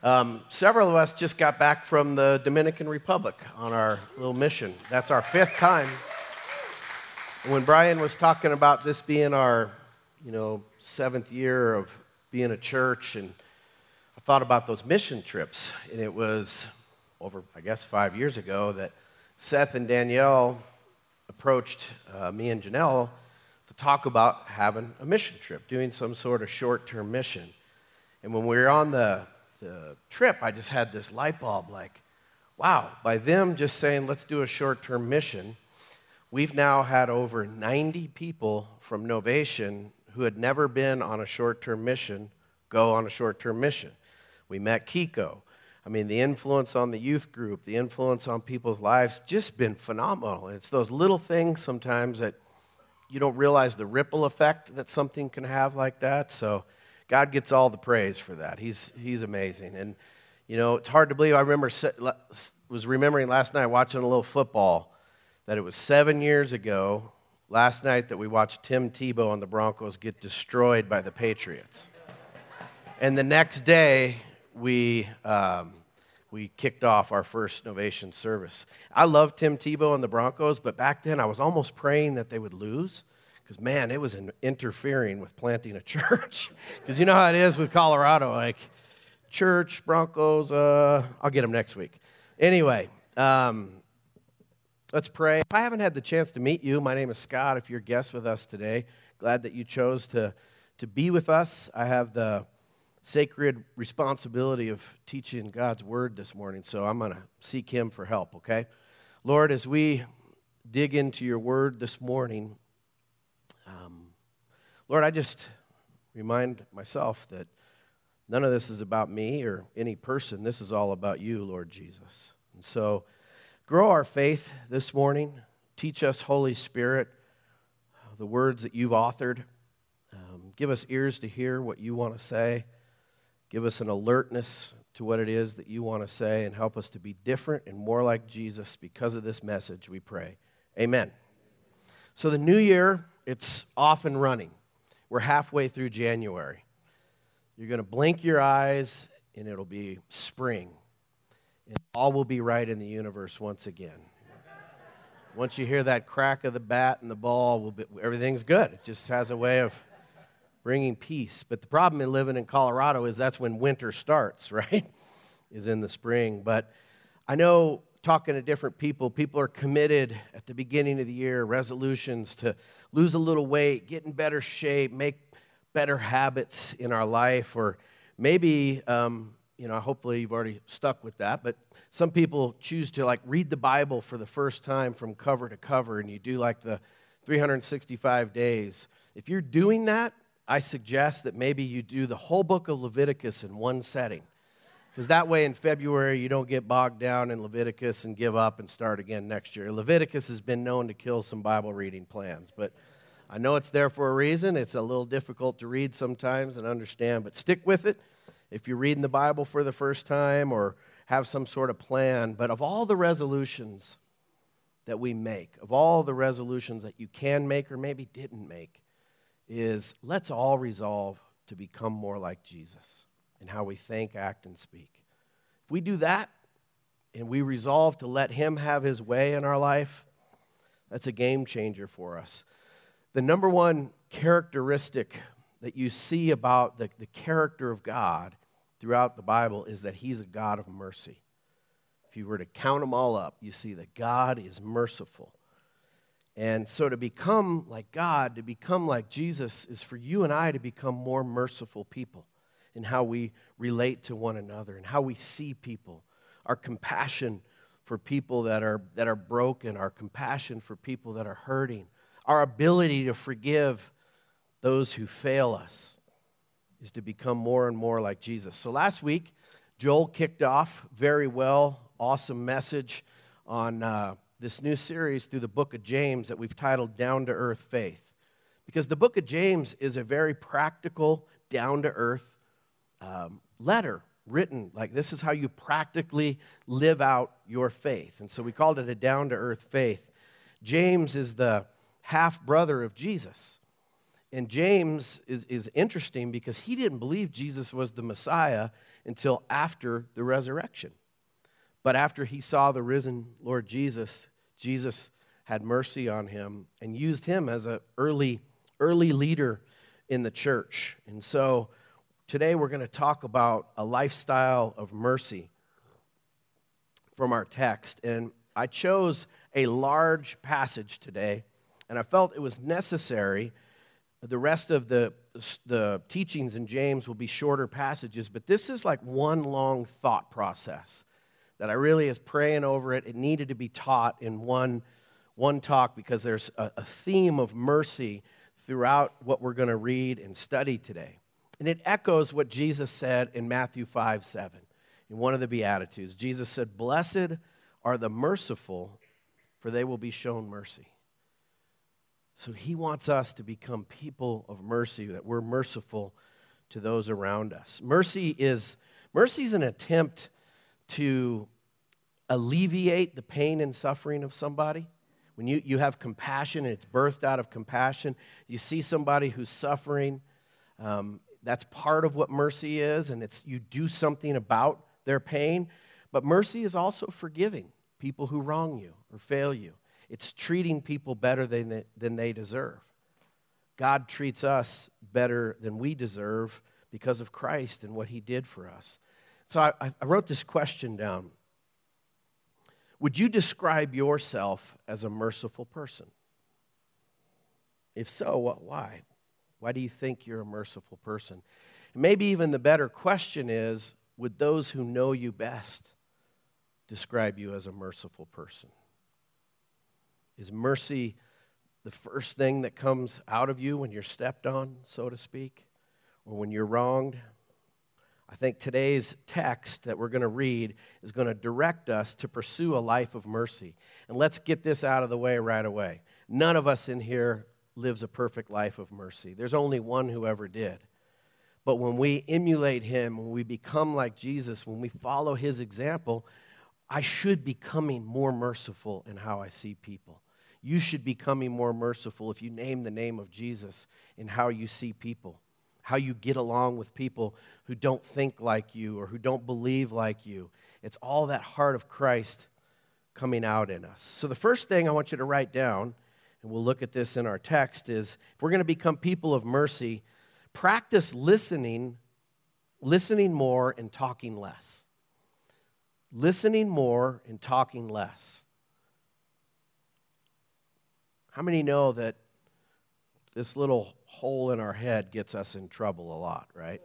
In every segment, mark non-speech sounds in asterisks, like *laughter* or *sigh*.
Um, several of us just got back from the Dominican Republic on our little mission. That's our fifth time. When Brian was talking about this being our, you know, seventh year of being a church, and I thought about those mission trips, and it was over, I guess, five years ago that Seth and Danielle approached uh, me and Janelle to talk about having a mission trip, doing some sort of short term mission. And when we were on the, the trip, I just had this light bulb like, wow, by them just saying, let's do a short term mission, we've now had over 90 people from Novation who had never been on a short term mission go on a short term mission. We met Kiko. I mean, the influence on the youth group, the influence on people's lives, just been phenomenal. It's those little things sometimes that you don't realize the ripple effect that something can have like that. So God gets all the praise for that. He's, he's amazing. And, you know, it's hard to believe. I remember, was remembering last night watching a little football that it was seven years ago, last night, that we watched Tim Tebow and the Broncos get destroyed by the Patriots. And the next day, we, um, we kicked off our first Novation service. I love Tim Tebow and the Broncos, but back then I was almost praying that they would lose because, man, it was interfering with planting a *laughs* church. Because you know how it is with Colorado like, church, Broncos, uh, I'll get them next week. Anyway, um, let's pray. If I haven't had the chance to meet you, my name is Scott. If you're a guest with us today, glad that you chose to, to be with us. I have the sacred responsibility of teaching God's word this morning, so I'm going to seek Him for help, okay? Lord, as we dig into your word this morning, um, Lord, I just remind myself that none of this is about me or any person. This is all about you, Lord Jesus. And so, grow our faith this morning. Teach us, Holy Spirit, the words that you've authored. Um, give us ears to hear what you want to say. Give us an alertness to what it is that you want to say and help us to be different and more like Jesus because of this message, we pray. Amen. So, the new year, it's off and running. We're halfway through January. You're going to blink your eyes and it'll be spring. And all will be right in the universe once again. Once you hear that crack of the bat and the ball, be, everything's good. It just has a way of bringing peace. But the problem in living in Colorado is that's when winter starts, *laughs* right? is in the spring. But I know talking to different people, people are committed at the beginning of the year, resolutions to lose a little weight, get in better shape, make better habits in our life, or maybe, um, you know, hopefully you've already stuck with that, but some people choose to like read the Bible for the first time from cover to cover, and you do like the 365 days. If you're doing that, I suggest that maybe you do the whole book of Leviticus in one setting. Because that way in February you don't get bogged down in Leviticus and give up and start again next year. Leviticus has been known to kill some Bible reading plans, but I know it's there for a reason. It's a little difficult to read sometimes and understand, but stick with it if you're reading the Bible for the first time or have some sort of plan. But of all the resolutions that we make, of all the resolutions that you can make or maybe didn't make, is let's all resolve to become more like Jesus in how we think, act, and speak. If we do that and we resolve to let Him have His way in our life, that's a game changer for us. The number one characteristic that you see about the, the character of God throughout the Bible is that He's a God of mercy. If you were to count them all up, you see that God is merciful. And so to become like God, to become like Jesus, is for you and I to become more merciful people in how we relate to one another and how we see people. Our compassion for people that are, that are broken, our compassion for people that are hurting, our ability to forgive those who fail us is to become more and more like Jesus. So last week, Joel kicked off very well, awesome message on. Uh, this new series through the book of James that we've titled Down to Earth Faith. Because the book of James is a very practical, down to earth um, letter written like this is how you practically live out your faith. And so we called it a down to earth faith. James is the half brother of Jesus. And James is, is interesting because he didn't believe Jesus was the Messiah until after the resurrection. But after he saw the risen Lord Jesus, Jesus had mercy on him and used him as an early, early leader in the church. And so today we're going to talk about a lifestyle of mercy from our text. And I chose a large passage today, and I felt it was necessary. The rest of the, the teachings in James will be shorter passages, but this is like one long thought process that I really is praying over it. It needed to be taught in one, one talk because there's a, a theme of mercy throughout what we're going to read and study today. And it echoes what Jesus said in Matthew 5 7, in one of the Beatitudes. Jesus said, Blessed are the merciful, for they will be shown mercy. So he wants us to become people of mercy, that we're merciful to those around us. Mercy is mercy is an attempt to alleviate the pain and suffering of somebody. When you, you have compassion and it's birthed out of compassion, you see somebody who's suffering. Um, that's part of what mercy is, and it's you do something about their pain. But mercy is also forgiving people who wrong you or fail you. It's treating people better than they, than they deserve. God treats us better than we deserve because of Christ and what he did for us. So I, I wrote this question down Would you describe yourself as a merciful person? If so, what, why? Why do you think you're a merciful person? Maybe even the better question is Would those who know you best describe you as a merciful person? Is mercy the first thing that comes out of you when you're stepped on, so to speak, or when you're wronged? I think today's text that we're going to read is going to direct us to pursue a life of mercy. And let's get this out of the way right away. None of us in here lives a perfect life of mercy. There's only one who ever did. But when we emulate him, when we become like Jesus, when we follow his example, I should be coming more merciful in how I see people. You should be coming more merciful if you name the name of Jesus in how you see people how you get along with people who don't think like you or who don't believe like you. It's all that heart of Christ coming out in us. So, the first thing I want you to write down, and we'll look at this in our text, is if we're going to become people of mercy, practice listening, listening more and talking less. Listening more and talking less. How many know that this little hole in our head gets us in trouble a lot, right?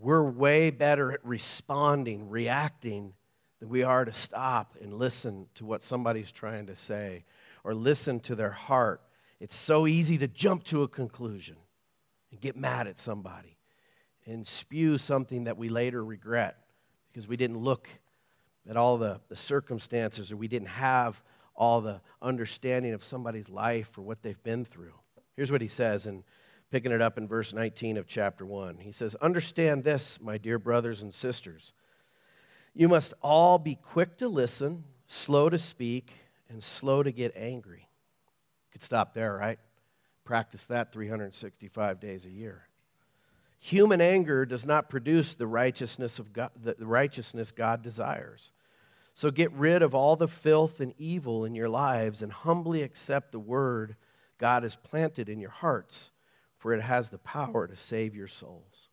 We're way better at responding, reacting, than we are to stop and listen to what somebody's trying to say or listen to their heart. It's so easy to jump to a conclusion and get mad at somebody and spew something that we later regret because we didn't look at all the, the circumstances or we didn't have all the understanding of somebody's life or what they've been through. Here's what he says, and picking it up in verse 19 of chapter 1. He says, Understand this, my dear brothers and sisters. You must all be quick to listen, slow to speak, and slow to get angry. Could stop there, right? Practice that 365 days a year. Human anger does not produce the righteousness of God, the righteousness God desires. So get rid of all the filth and evil in your lives and humbly accept the word God has planted in your hearts, for it has the power to save your souls.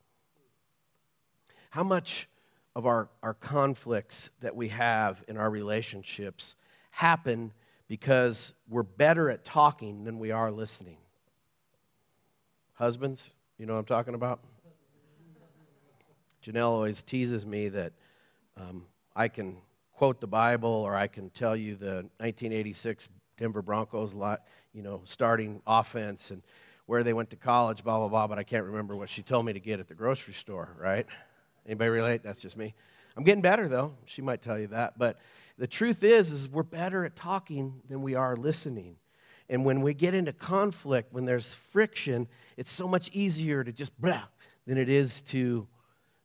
How much of our, our conflicts that we have in our relationships happen because we're better at talking than we are listening? Husbands, you know what I'm talking about? Janelle always teases me that um, I can quote the Bible or I can tell you the 1986 Denver Broncos, lot, you know, starting offense and where they went to college, blah, blah, blah, but I can't remember what she told me to get at the grocery store, right? Anybody relate? That's just me. I'm getting better, though. She might tell you that. But the truth is, is we're better at talking than we are listening. And when we get into conflict, when there's friction, it's so much easier to just blah than it is to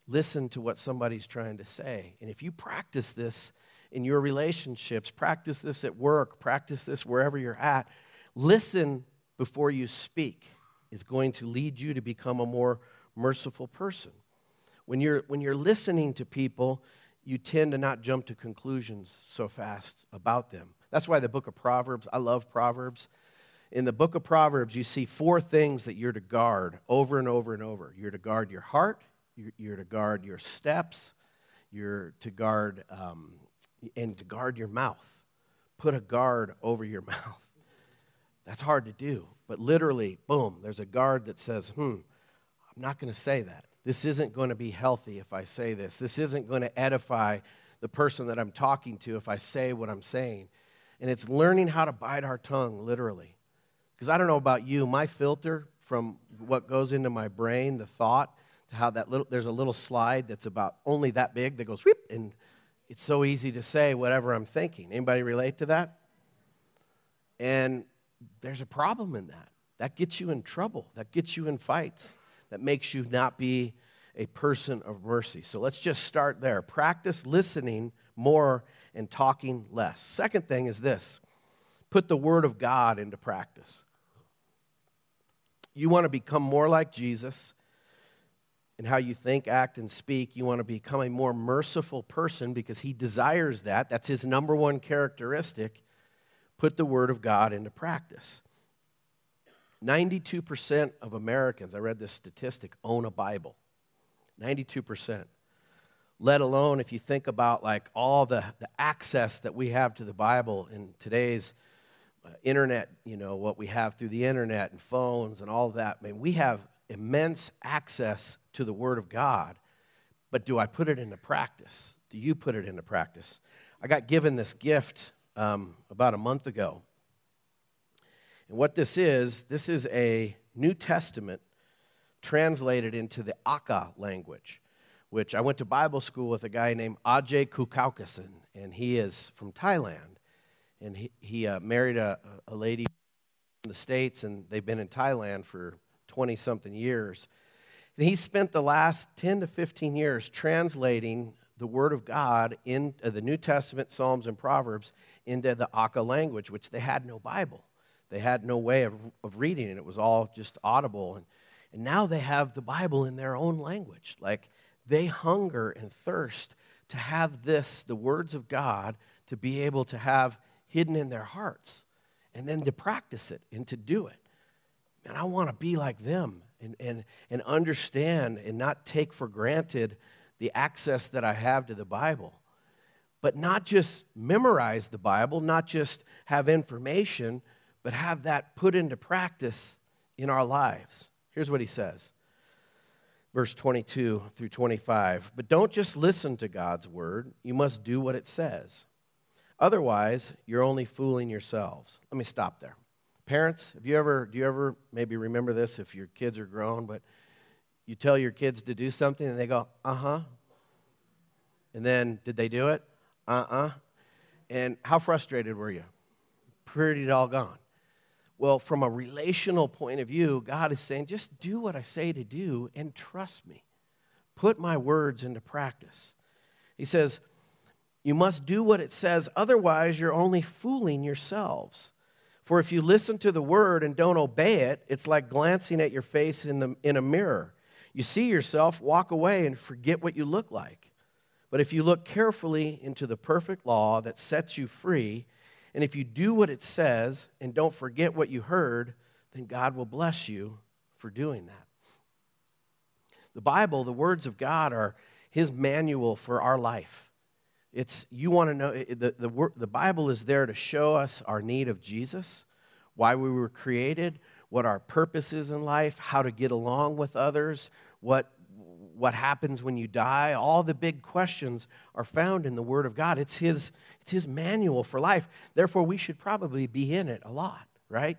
listen to what somebody's trying to say. And if you practice this in your relationships, practice this at work, practice this wherever you're at. Listen before you speak is going to lead you to become a more merciful person. When you're, when you're listening to people, you tend to not jump to conclusions so fast about them. That's why the book of Proverbs, I love Proverbs. In the book of Proverbs, you see four things that you're to guard over and over and over. You're to guard your heart, you're, to guard your steps, you're to guard um, and to guard your mouth. Put a guard over your *laughs* mouth. That's hard to do, but literally, boom, there's a guard that says, hmm, I'm not going to say that. This isn't going to be healthy if I say this. This isn't going to edify the person that I'm talking to if I say what I'm saying. And it's learning how to bite our tongue, literally. Because I don't know about you, my filter from what goes into my brain, the thought, to how that little, there's a little slide that's about only that big that goes whoop, and it's so easy to say whatever I'm thinking. Anybody relate to that? And there's a problem in that. That gets you in trouble. That gets you in fights that makes you not be a person of mercy. So let's just start there. Practice listening more and talking less. Second thing is this put the Word of God into practice. You want to become more like Jesus in how you think, act, and speak. You want to become a more merciful person because He desires that. That's His number one characteristic. Put the Word of God into practice. 92% of Americans, I read this statistic, own a Bible. 92%. Let alone if you think about like all the, the access that we have to the Bible in today's uh, internet, you know, what we have through the internet and phones and all that. I mean, we have immense access to the Word of God, but do I put it into practice? Do you put it into practice? I got given this gift um, about a month ago and what this is, this is a New Testament translated into the Akha language, which I went to Bible school with a guy named Ajay Kukaukasan, and he is from Thailand. And he, he uh, married a, a lady in the States, and they've been in Thailand for 20 something years. And he spent the last 10 to 15 years translating the Word of God in uh, the New Testament, Psalms, and Proverbs into the Akha language, which they had no Bible. They had no way of, of reading it, it was all just audible. And, and now they have the Bible in their own language. Like they hunger and thirst to have this, the words of God, to be able to have hidden in their hearts and then to practice it and to do it. And I want to be like them and, and, and understand and not take for granted the access that I have to the Bible. But not just memorize the Bible, not just have information, but have that put into practice in our lives. Here's what he says verse 22 through 25. But don't just listen to God's word, you must do what it says. Otherwise, you're only fooling yourselves. Let me stop there. Parents, have you ever, do you ever maybe remember this if your kids are grown, but you tell your kids to do something and they go, uh huh. And then, did they do it? Uh uh-uh. uh. And how frustrated were you? Pretty doggone. Well, from a relational point of view, God is saying, just do what I say to do and trust me. Put my words into practice. He says, You must do what it says, otherwise, you're only fooling yourselves. For if you listen to the word and don't obey it, it's like glancing at your face in, the, in a mirror. You see yourself, walk away, and forget what you look like. But if you look carefully into the perfect law that sets you free, and if you do what it says and don't forget what you heard, then God will bless you for doing that. The Bible, the words of God, are His manual for our life. It's, you want to know, the, the, the Bible is there to show us our need of Jesus, why we were created, what our purpose is in life, how to get along with others, what what happens when you die, all the big questions are found in the Word of God. It's His, it's his manual for life. Therefore, we should probably be in it a lot, right?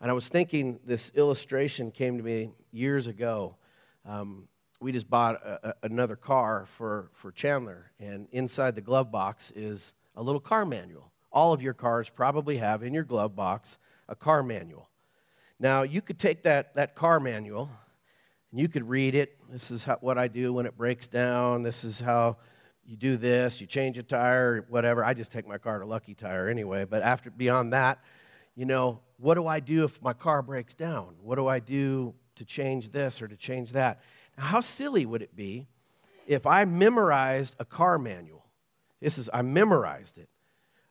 And I was thinking this illustration came to me years ago. Um, we just bought a, a, another car for, for Chandler, and inside the glove box is a little car manual. All of your cars probably have in your glove box a car manual. Now, you could take that, that car manual you could read it. This is how, what I do when it breaks down. This is how you do this. You change a tire, whatever. I just take my car to Lucky Tire anyway. But after beyond that, you know, what do I do if my car breaks down? What do I do to change this or to change that? Now, how silly would it be if I memorized a car manual, this is, I memorized it.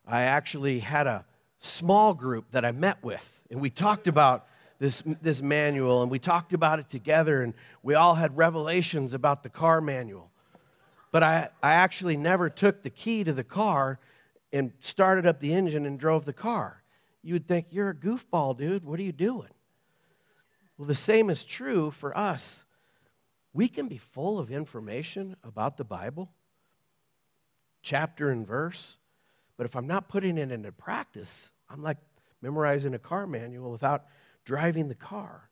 I actually had a small group that I met with, and we talked about this, this manual, and we talked about it together, and we all had revelations about the car manual. But I, I actually never took the key to the car and started up the engine and drove the car. You would think, you're a goofball, dude. What are you doing? Well, the same is true for us. We can be full of information about the Bible, chapter and verse, but if I'm not putting it into practice, I'm like memorizing a car manual without driving the car.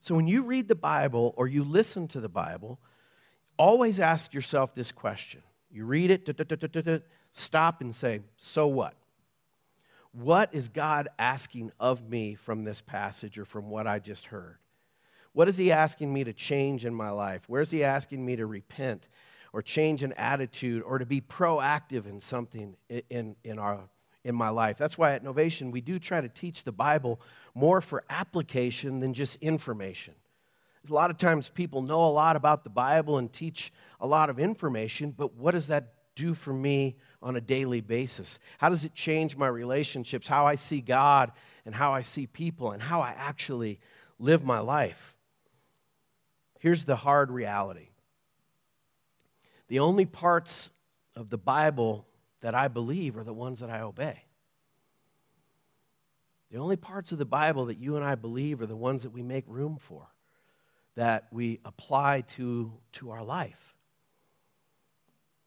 So when you read the Bible or you listen to the Bible, always ask yourself this question. You read it, stop and say, So what? What is God asking of me from this passage or from what I just heard? What is He asking me to change in my life? Where is He asking me to repent or change an attitude or to be proactive in something in, in, our, in my life? That's why at Novation we do try to teach the Bible more for application than just information. A lot of times people know a lot about the Bible and teach a lot of information, but what does that do for me on a daily basis? How does it change my relationships, how I see God and how I see people and how I actually live my life? Here's the hard reality the only parts of the Bible that I believe are the ones that I obey. The only parts of the Bible that you and I believe are the ones that we make room for, that we apply to, to our life.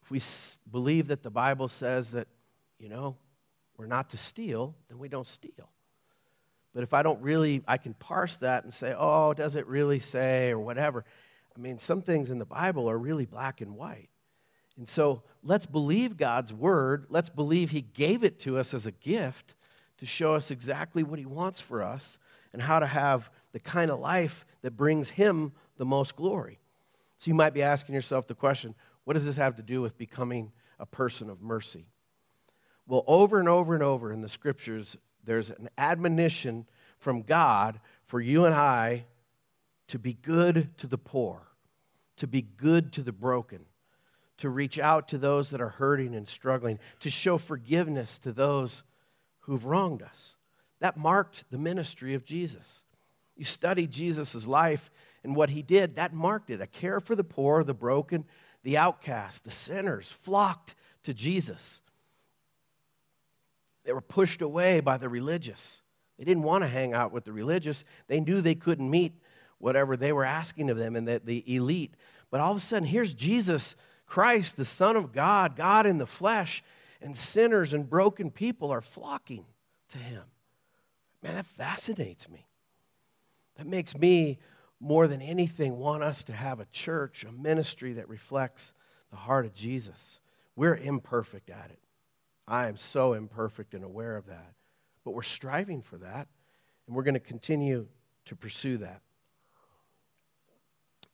If we s- believe that the Bible says that, you know, we're not to steal, then we don't steal. But if I don't really, I can parse that and say, oh, does it really say, or whatever. I mean, some things in the Bible are really black and white. And so let's believe God's word. Let's believe He gave it to us as a gift to show us exactly what He wants for us and how to have the kind of life that brings Him the most glory. So you might be asking yourself the question what does this have to do with becoming a person of mercy? Well, over and over and over in the scriptures, there's an admonition from God for you and I to be good to the poor, to be good to the broken, to reach out to those that are hurting and struggling, to show forgiveness to those who've wronged us. That marked the ministry of Jesus. You study Jesus' life and what he did, that marked it. A care for the poor, the broken, the outcast, the sinners flocked to Jesus. They were pushed away by the religious. They didn't want to hang out with the religious. They knew they couldn't meet whatever they were asking of them and the, the elite. But all of a sudden, here's Jesus Christ, the Son of God, God in the flesh, and sinners and broken people are flocking to him. Man, that fascinates me. That makes me, more than anything, want us to have a church, a ministry that reflects the heart of Jesus. We're imperfect at it. I am so imperfect and aware of that. But we're striving for that, and we're going to continue to pursue that.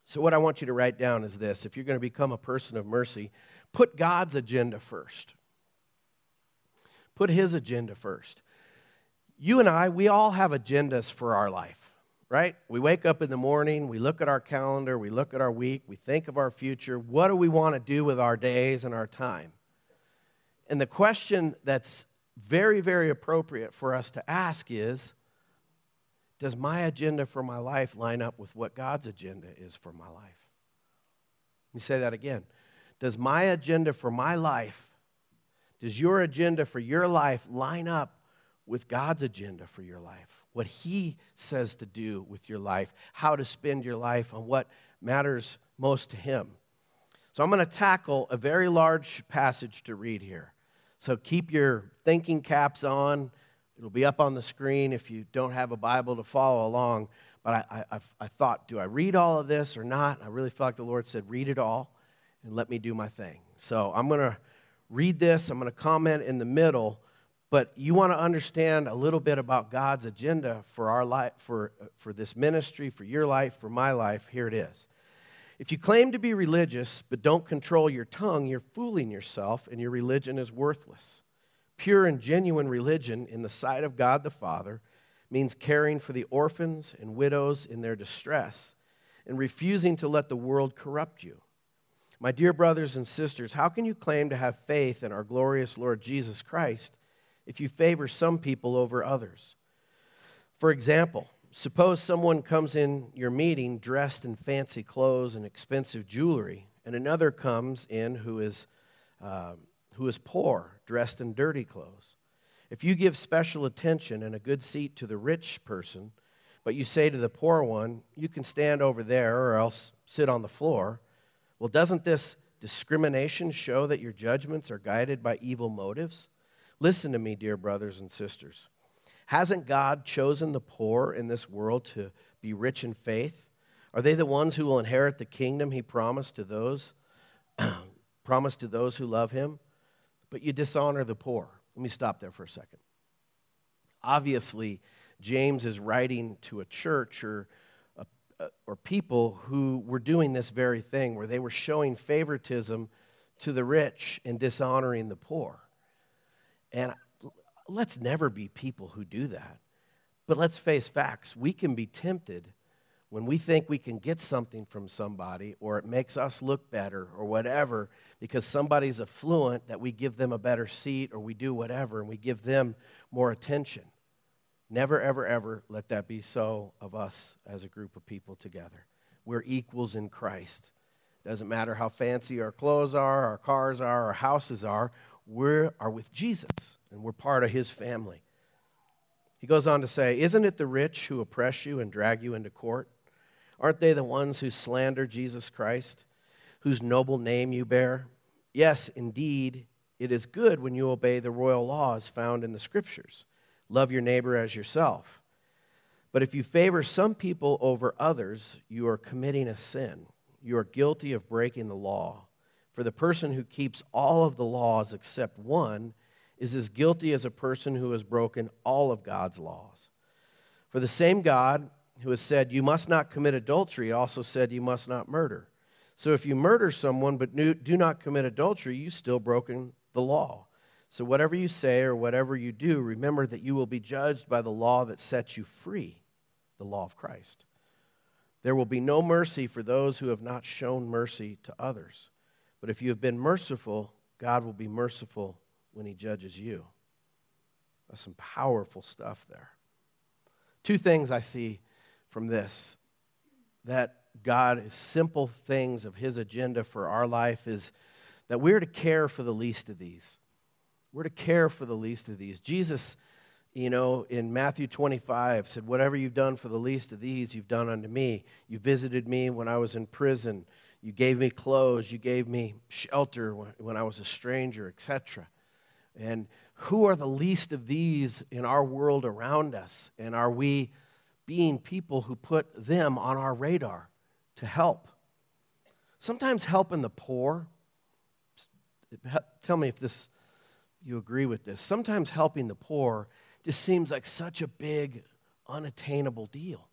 So, what I want you to write down is this if you're going to become a person of mercy, put God's agenda first. Put His agenda first. You and I, we all have agendas for our life, right? We wake up in the morning, we look at our calendar, we look at our week, we think of our future. What do we want to do with our days and our time? And the question that's very, very appropriate for us to ask is Does my agenda for my life line up with what God's agenda is for my life? Let me say that again. Does my agenda for my life, does your agenda for your life line up with God's agenda for your life? What He says to do with your life, how to spend your life, on what matters most to Him. So I'm going to tackle a very large passage to read here. So keep your thinking caps on. It'll be up on the screen if you don't have a Bible to follow along. But I, I, I thought, do I read all of this or not? I really felt like the Lord said, read it all and let me do my thing. So I'm going to read this. I'm going to comment in the middle. But you want to understand a little bit about God's agenda for our life, for, uh, for this ministry, for your life, for my life. Here it is. If you claim to be religious but don't control your tongue, you're fooling yourself and your religion is worthless. Pure and genuine religion in the sight of God the Father means caring for the orphans and widows in their distress and refusing to let the world corrupt you. My dear brothers and sisters, how can you claim to have faith in our glorious Lord Jesus Christ if you favor some people over others? For example, suppose someone comes in your meeting dressed in fancy clothes and expensive jewelry, and another comes in who is, uh, who is poor, dressed in dirty clothes. If you give special attention and a good seat to the rich person, but you say to the poor one, You can stand over there or else sit on the floor, well, doesn't this discrimination show that your judgments are guided by evil motives? Listen to me, dear brothers and sisters. Hasn't God chosen the poor in this world to be rich in faith? Are they the ones who will inherit the kingdom he promised to those *clears throat* promised to those who love him? But you dishonor the poor. Let me stop there for a second. Obviously, James is writing to a church or uh, or people who were doing this very thing, where they were showing favoritism to the rich and dishonoring the poor. And let's never be people who do that. But let's face facts. We can be tempted when we think we can get something from somebody or it makes us look better or whatever because somebody's affluent that we give them a better seat or we do whatever and we give them more attention. Never, ever, ever let that be so of us as a group of people together. We're equals in Christ. Doesn't matter how fancy our clothes are, our cars are, our houses are, we are with Jesus and we're part of his family. He goes on to say, Isn't it the rich who oppress you and drag you into court? Aren't they the ones who slander Jesus Christ, whose noble name you bear? Yes, indeed, it is good when you obey the royal laws found in the scriptures. Love your neighbor as yourself. But if you favor some people over others, you are committing a sin. You are guilty of breaking the law. For the person who keeps all of the laws except one is as guilty as a person who has broken all of God's laws. For the same God who has said, You must not commit adultery, also said, You must not murder. So if you murder someone but do not commit adultery, you've still broken the law. So, whatever you say or whatever you do, remember that you will be judged by the law that sets you free, the law of Christ. There will be no mercy for those who have not shown mercy to others. But if you have been merciful, God will be merciful when he judges you. That's some powerful stuff there. Two things I see from this that God, simple things of his agenda for our life is that we're to care for the least of these. We're to care for the least of these. Jesus, you know, in Matthew 25 said, Whatever you've done for the least of these, you've done unto me. You visited me when I was in prison. You gave me clothes. You gave me shelter when I was a stranger, etc. And who are the least of these in our world around us? And are we being people who put them on our radar to help? Sometimes helping the poor. Tell me if this you agree with this. Sometimes helping the poor just seems like such a big, unattainable deal.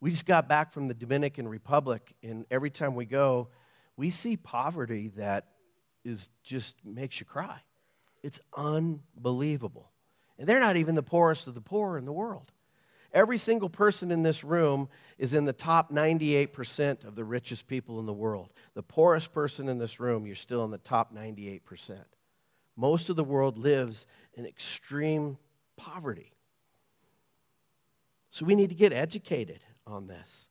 We just got back from the Dominican Republic, and every time we go, we see poverty that is just makes you cry. It's unbelievable. And they're not even the poorest of the poor in the world. Every single person in this room is in the top 98% of the richest people in the world. The poorest person in this room, you're still in the top 98% most of the world lives in extreme poverty. So we need to get educated on this.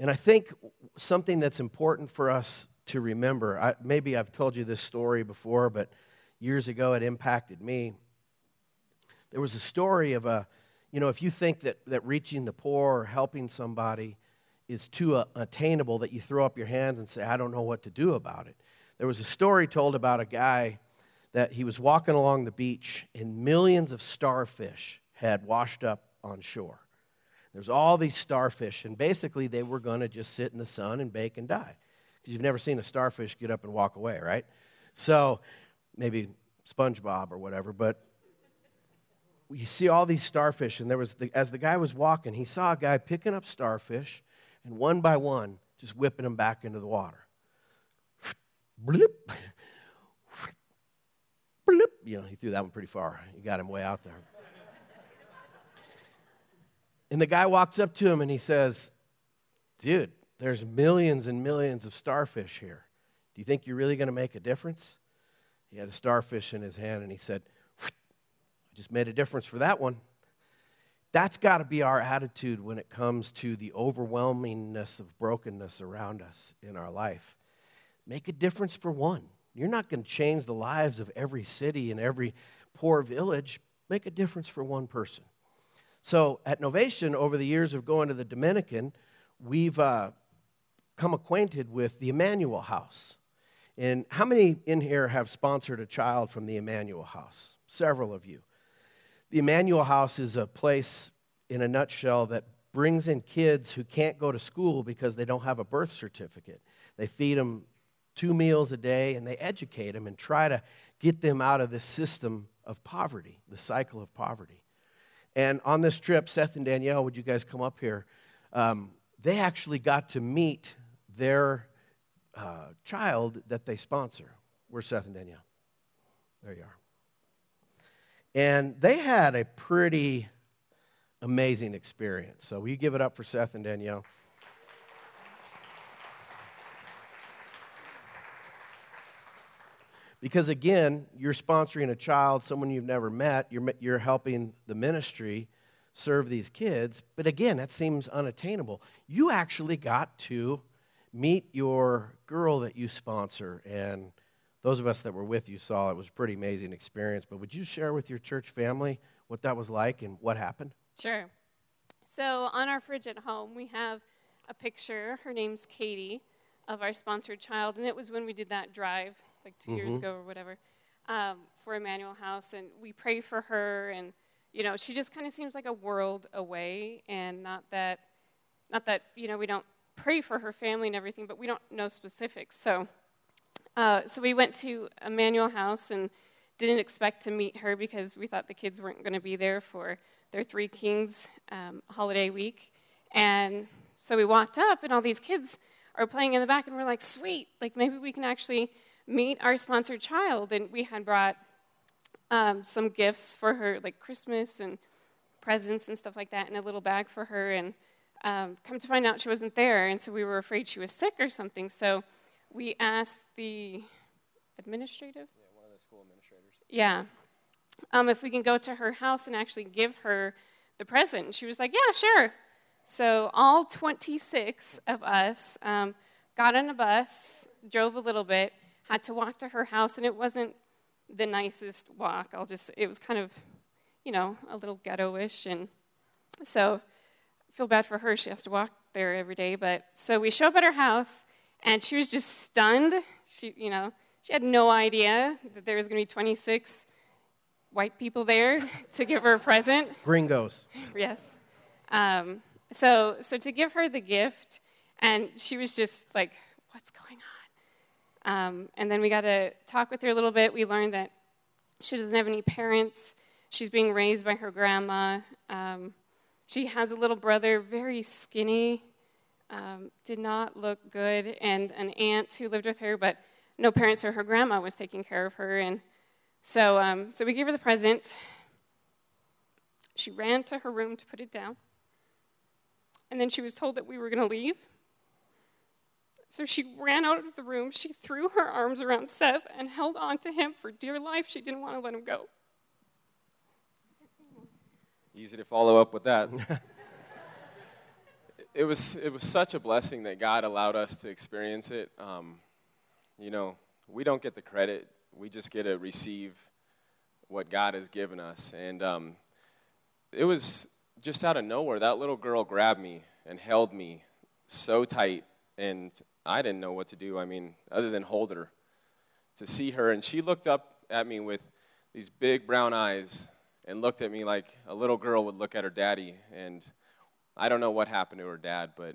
And I think something that's important for us to remember I, maybe I've told you this story before, but years ago it impacted me. There was a story of a, you know, if you think that, that reaching the poor or helping somebody is too uh, attainable, that you throw up your hands and say, I don't know what to do about it. There was a story told about a guy that he was walking along the beach and millions of starfish had washed up on shore. There's all these starfish, and basically they were going to just sit in the sun and bake and die. Because you've never seen a starfish get up and walk away, right? So maybe SpongeBob or whatever, but you see all these starfish, and there was the, as the guy was walking, he saw a guy picking up starfish and one by one just whipping them back into the water. Bloop bloop. You know, he threw that one pretty far. He got him way out there. and the guy walks up to him and he says, Dude, there's millions and millions of starfish here. Do you think you're really going to make a difference? He had a starfish in his hand and he said, I just made a difference for that one. That's got to be our attitude when it comes to the overwhelmingness of brokenness around us in our life. Make a difference for one. You're not going to change the lives of every city and every poor village. Make a difference for one person. So at Novation, over the years of going to the Dominican, we've uh, come acquainted with the Emmanuel House. And how many in here have sponsored a child from the Emmanuel House? Several of you. The Emmanuel House is a place, in a nutshell, that brings in kids who can't go to school because they don't have a birth certificate. They feed them two meals a day and they educate them and try to get them out of this system of poverty, the cycle of poverty. And on this trip, Seth and Danielle, would you guys come up here? Um, they actually got to meet their uh, child that they sponsor. Where's Seth and Danielle? There you are. And they had a pretty amazing experience. So, will you give it up for Seth and Danielle? Because again, you're sponsoring a child, someone you've never met, you're, you're helping the ministry serve these kids. But again, that seems unattainable. You actually got to meet your girl that you sponsor. And those of us that were with you saw it was a pretty amazing experience. But would you share with your church family what that was like and what happened? Sure. So on our fridge at home, we have a picture. Her name's Katie of our sponsored child. And it was when we did that drive like 2 mm-hmm. years ago or whatever, um, for Emmanuel House, and we pray for her, and you know, she just kind of seems like a world away, and not that, not that you know, we don't pray for her family and everything, but we don't know specifics. So, uh, so we went to Emmanuel House and didn't expect to meet her because we thought the kids weren't going to be there for their Three Kings um, holiday week, and so we walked up, and all these kids are playing in the back, and we're like, sweet, like maybe we can actually meet our sponsored child. And we had brought um, some gifts for her, like Christmas and presents and stuff like that, in a little bag for her. And um, come to find out, she wasn't there. And so we were afraid she was sick or something. So we asked the administrative? Yeah, one of the school administrators. Yeah. Um, if we can go to her house and actually give her the present. She was like, yeah, sure. So all 26 of us um, got on a bus, drove a little bit, had to walk to her house, and it wasn't the nicest walk. I'll just, it was kind of, you know, a little ghetto-ish, and so I feel bad for her. She has to walk there every day, but so we show up at her house, and she was just stunned. She, you know, she had no idea that there was going to be 26 white people there *laughs* to give her a present. Gringos. yes. Um, so, so to give her the gift, and she was just like, "What's going on?" Um, and then we got to talk with her a little bit. We learned that she doesn't have any parents. She's being raised by her grandma. Um, she has a little brother, very skinny, um, did not look good, and an aunt who lived with her, but no parents or her grandma was taking care of her. And so, um, so we gave her the present. She ran to her room to put it down. And then she was told that we were going to leave. So she ran out of the room. She threw her arms around Seth and held on to him for dear life. She didn't want to let him go. Easy to follow up with that. *laughs* it was it was such a blessing that God allowed us to experience it. Um, you know, we don't get the credit; we just get to receive what God has given us. And um, it was just out of nowhere. That little girl grabbed me and held me so tight, and I didn't know what to do. I mean, other than hold her, to see her. And she looked up at me with these big brown eyes and looked at me like a little girl would look at her daddy. And I don't know what happened to her dad, but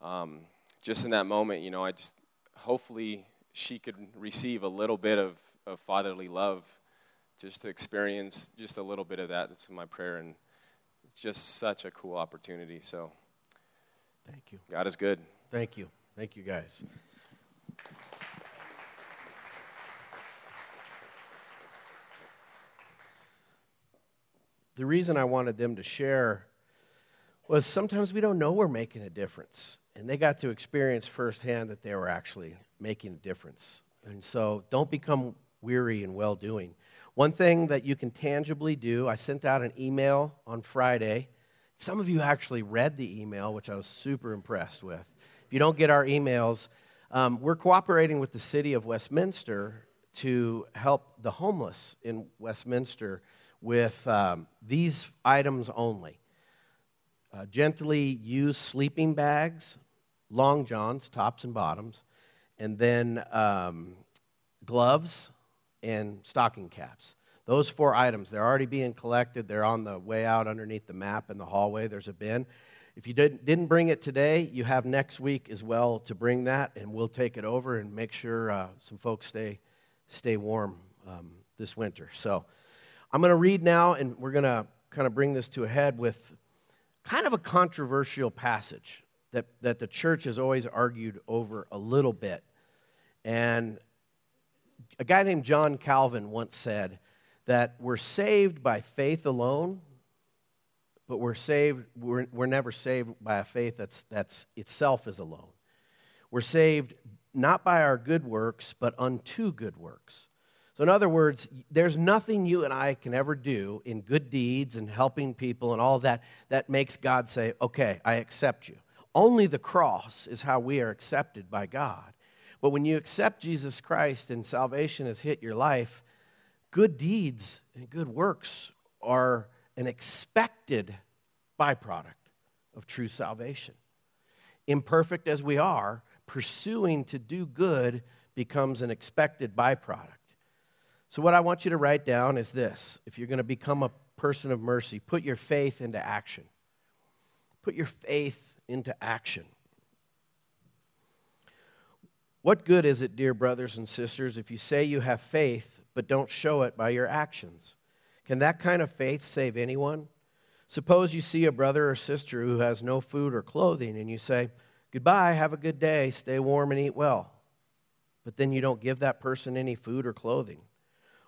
um, just in that moment, you know, I just hopefully she could receive a little bit of, of fatherly love, just to experience just a little bit of that. That's my prayer, and it's just such a cool opportunity. So, thank you. God is good. Thank you. Thank you, guys. The reason I wanted them to share was sometimes we don't know we're making a difference. and they got to experience firsthand that they were actually making a difference. And so don't become weary in well doing. One thing that you can tangibly do, I sent out an email on Friday. Some of you actually read the email, which I was super impressed with. If you don't get our emails, um, we're cooperating with the city of Westminster to help the homeless in Westminster with um, these items only uh, gently used sleeping bags, long johns, tops and bottoms, and then um, gloves and stocking caps. Those four items, they're already being collected. They're on the way out underneath the map in the hallway. There's a bin. If you didn't, didn't bring it today, you have next week as well to bring that, and we'll take it over and make sure uh, some folks stay, stay warm um, this winter. So I'm going to read now, and we're going to kind of bring this to a head with kind of a controversial passage that, that the church has always argued over a little bit. And a guy named John Calvin once said that we're saved by faith alone but we're saved, we're, we're never saved by a faith that's, that's itself is alone. We're saved not by our good works, but unto good works. So, in other words, there's nothing you and I can ever do in good deeds and helping people and all that that makes God say, okay, I accept you. Only the cross is how we are accepted by God. But when you accept Jesus Christ and salvation has hit your life, good deeds and good works are an expected byproduct of true salvation. Imperfect as we are, pursuing to do good becomes an expected byproduct. So, what I want you to write down is this if you're going to become a person of mercy, put your faith into action. Put your faith into action. What good is it, dear brothers and sisters, if you say you have faith but don't show it by your actions? Can that kind of faith save anyone? Suppose you see a brother or sister who has no food or clothing, and you say, Goodbye, have a good day, stay warm and eat well. But then you don't give that person any food or clothing.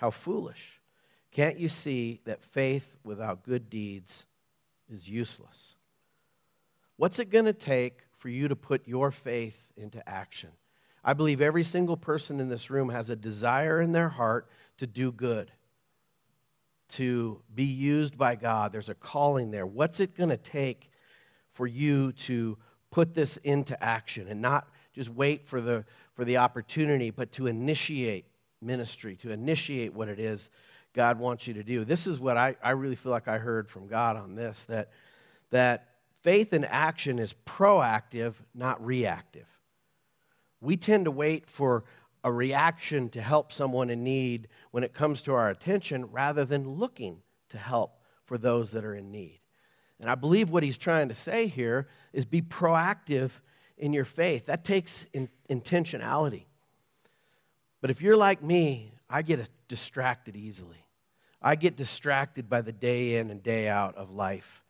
How foolish. Can't you see that faith without good deeds is useless? What's it going to take for you to put your faith into action? I believe every single person in this room has a desire in their heart to do good, to be used by God. There's a calling there. What's it going to take for you to put this into action and not just wait for the, for the opportunity, but to initiate ministry, to initiate what it is God wants you to do? This is what I, I really feel like I heard from God on this that, that faith in action is proactive, not reactive. We tend to wait for a reaction to help someone in need when it comes to our attention rather than looking to help for those that are in need. And I believe what he's trying to say here is be proactive in your faith. That takes in, intentionality. But if you're like me, I get distracted easily. I get distracted by the day in and day out of life.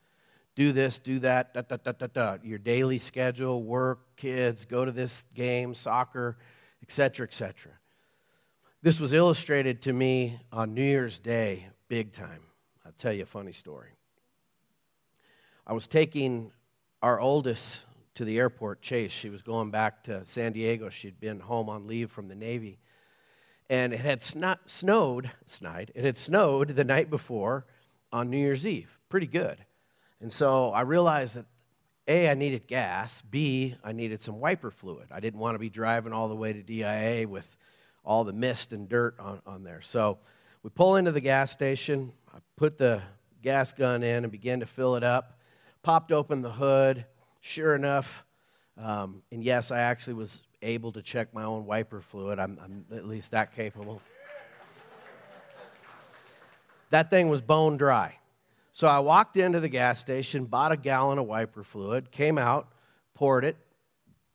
Do this, do that, da, da, da, da, da. your daily schedule, work, kids, go to this game, soccer etc., etc. This was illustrated to me on New Year's Day, big time. I'll tell you a funny story. I was taking our oldest to the airport, Chase. She was going back to San Diego. She'd been home on leave from the Navy. And it had snowed, snide, it had snowed the night before on New Year's Eve. Pretty good. And so I realized that a, I needed gas. B, I needed some wiper fluid. I didn't want to be driving all the way to DIA with all the mist and dirt on, on there. So we pull into the gas station. I put the gas gun in and began to fill it up. Popped open the hood. Sure enough, um, and yes, I actually was able to check my own wiper fluid. I'm, I'm at least that capable. that thing was bone dry. So I walked into the gas station, bought a gallon of wiper fluid, came out, poured it,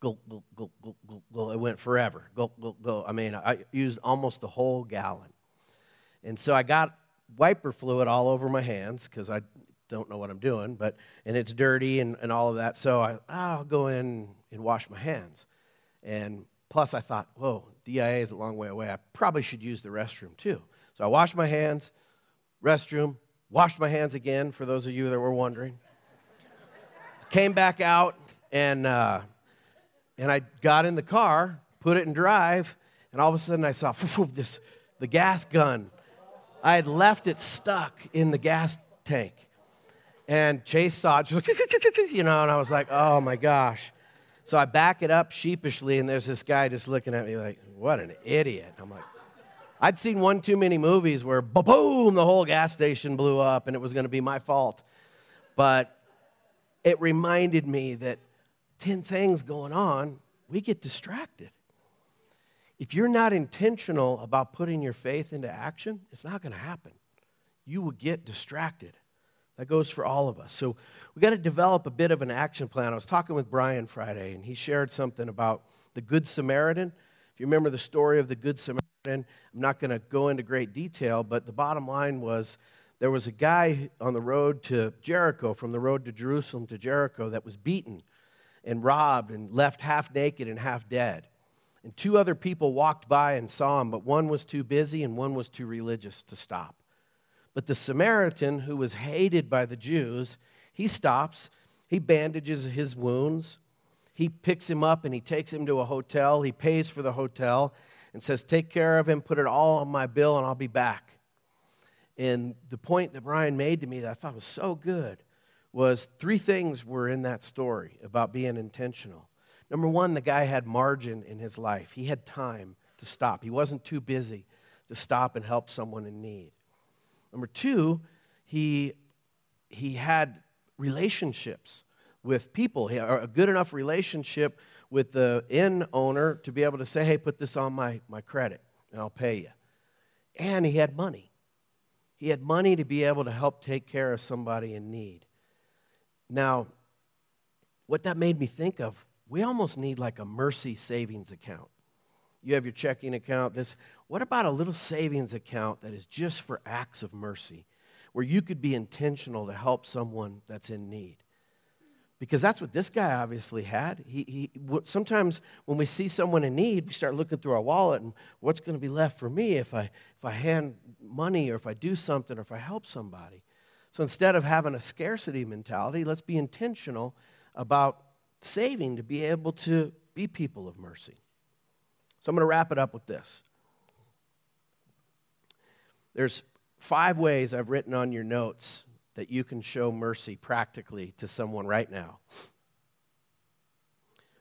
Go, go, go, go, go, go. It went forever. Go, go, go. I mean, I used almost the whole gallon. And so I got wiper fluid all over my hands because I don't know what I'm doing, but and it's dirty and, and all of that. So I, I'll go in and wash my hands. And plus, I thought, whoa, DIA is a long way away. I probably should use the restroom too. So I washed my hands, restroom, washed my hands again, for those of you that were wondering. Came back out, and, uh, and I got in the car, put it in drive, and all of a sudden I saw *laughs* this, the gas gun. I had left it stuck in the gas tank. And Chase saw it, like, *laughs* you know, and I was like, oh my gosh. So I back it up sheepishly, and there's this guy just looking at me like, what an idiot. I'm like, I'd seen one too many movies where boom, the whole gas station blew up and it was going to be my fault. But it reminded me that 10 things going on, we get distracted. If you're not intentional about putting your faith into action, it's not going to happen. You will get distracted. That goes for all of us. So we got to develop a bit of an action plan. I was talking with Brian Friday, and he shared something about the Good Samaritan. If you remember the story of the Good Samaritan, I'm not going to go into great detail, but the bottom line was there was a guy on the road to Jericho, from the road to Jerusalem to Jericho, that was beaten and robbed and left half naked and half dead. And two other people walked by and saw him, but one was too busy and one was too religious to stop. But the Samaritan, who was hated by the Jews, he stops, he bandages his wounds, he picks him up and he takes him to a hotel, he pays for the hotel, and says, Take care of him, put it all on my bill, and I'll be back. And the point that Brian made to me that I thought was so good was three things were in that story about being intentional. Number one, the guy had margin in his life, he had time to stop, he wasn't too busy to stop and help someone in need. Number two, he, he had relationships with people, he, had a good enough relationship with the inn owner to be able to say, hey, put this on my, my credit and I'll pay you. And he had money. He had money to be able to help take care of somebody in need. Now, what that made me think of, we almost need like a mercy savings account you have your checking account. This, what about a little savings account that is just for acts of mercy, where you could be intentional to help someone that's in need? Because that's what this guy obviously had. He, he, sometimes when we see someone in need, we start looking through our wallet and what's going to be left for me if I, if I hand money or if I do something or if I help somebody. So instead of having a scarcity mentality, let's be intentional about saving to be able to be people of mercy. So I'm going to wrap it up with this. There's five ways I've written on your notes that you can show mercy practically to someone right now.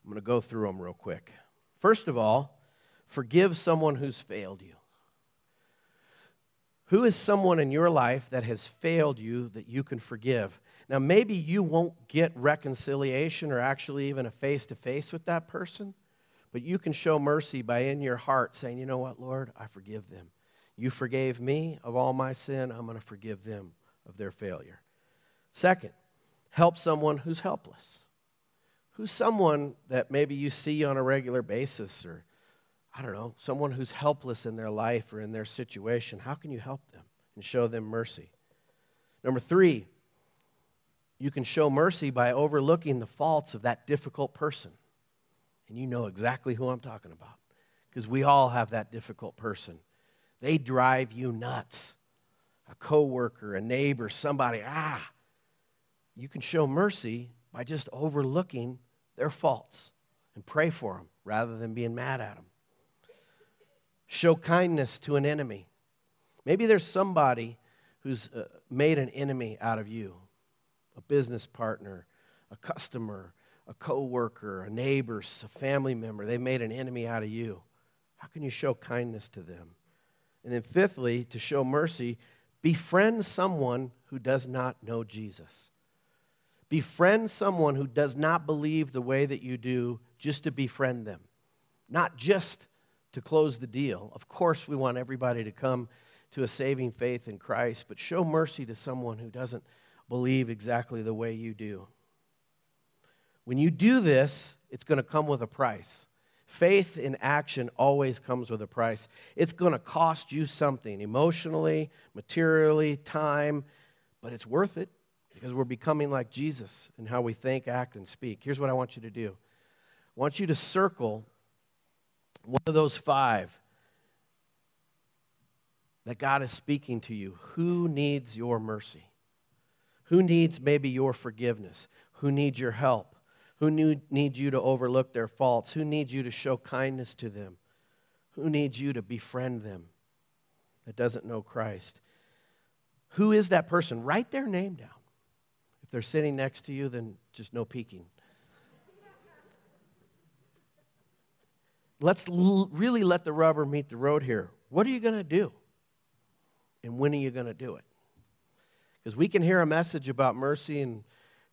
I'm going to go through them real quick. First of all, forgive someone who's failed you. Who is someone in your life that has failed you that you can forgive? Now, maybe you won't get reconciliation or actually even a face to face with that person, but you can show mercy by in your heart saying, you know what, Lord, I forgive them. You forgave me of all my sin, I'm going to forgive them of their failure. Second, help someone who's helpless. Who's someone that maybe you see on a regular basis, or I don't know, someone who's helpless in their life or in their situation? How can you help them and show them mercy? Number three, you can show mercy by overlooking the faults of that difficult person. And you know exactly who I'm talking about because we all have that difficult person. They drive you nuts. A coworker, a neighbor, somebody, ah. You can show mercy by just overlooking their faults and pray for them rather than being mad at them. Show kindness to an enemy. Maybe there's somebody who's uh, made an enemy out of you a business partner, a customer, a coworker, a neighbor, a family member, they made an enemy out of you. How can you show kindness to them? And then, fifthly, to show mercy, befriend someone who does not know Jesus. Befriend someone who does not believe the way that you do just to befriend them, not just to close the deal. Of course, we want everybody to come to a saving faith in Christ, but show mercy to someone who doesn't believe exactly the way you do. When you do this, It's going to come with a price. Faith in action always comes with a price. It's going to cost you something emotionally, materially, time, but it's worth it because we're becoming like Jesus in how we think, act, and speak. Here's what I want you to do I want you to circle one of those five that God is speaking to you. Who needs your mercy? Who needs maybe your forgiveness? Who needs your help? Who needs you to overlook their faults? Who needs you to show kindness to them? Who needs you to befriend them that doesn't know Christ? Who is that person? Write their name down. If they're sitting next to you, then just no peeking. Let's l- really let the rubber meet the road here. What are you going to do? And when are you going to do it? Because we can hear a message about mercy and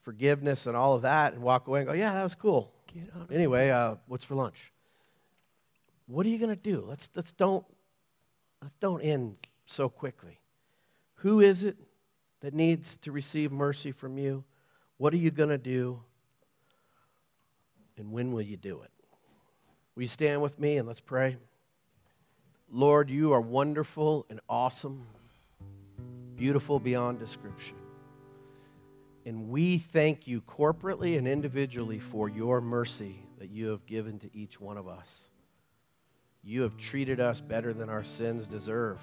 forgiveness and all of that and walk away and go, yeah, that was cool. Anyway, uh, what's for lunch? What are you going to do? Let's, let's, don't, let's don't end so quickly. Who is it that needs to receive mercy from you? What are you going to do? And when will you do it? Will you stand with me and let's pray? Lord, you are wonderful and awesome beautiful beyond description. And we thank you corporately and individually for your mercy that you have given to each one of us. You have treated us better than our sins deserve.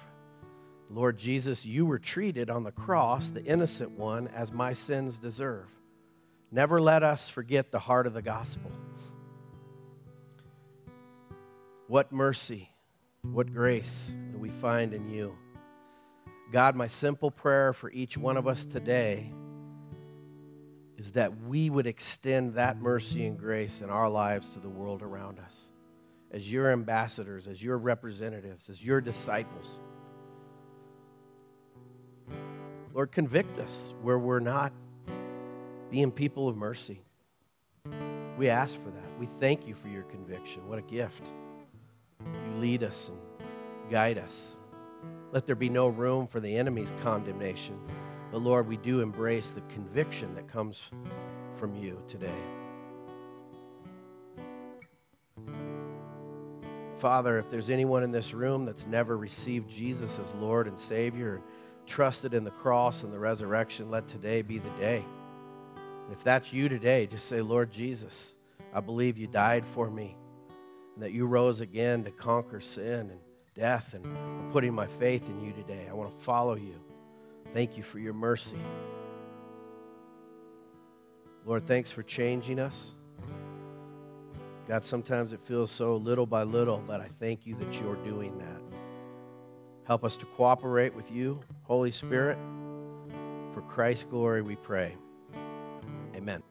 Lord Jesus, you were treated on the cross, the innocent one, as my sins deserve. Never let us forget the heart of the gospel. What mercy, what grace that we find in you. God, my simple prayer for each one of us today is that we would extend that mercy and grace in our lives to the world around us as your ambassadors, as your representatives, as your disciples. Lord, convict us where we're not being people of mercy. We ask for that. We thank you for your conviction. What a gift. You lead us and guide us. Let there be no room for the enemy's condemnation. But Lord, we do embrace the conviction that comes from you today. Father, if there's anyone in this room that's never received Jesus as Lord and Savior and trusted in the cross and the resurrection, let today be the day. And if that's you today, just say, Lord Jesus, I believe you died for me and that you rose again to conquer sin and death, and I'm putting my faith in you today. I want to follow you. Thank you for your mercy. Lord, thanks for changing us. God, sometimes it feels so little by little, but I thank you that you're doing that. Help us to cooperate with you, Holy Spirit. For Christ's glory, we pray. Amen.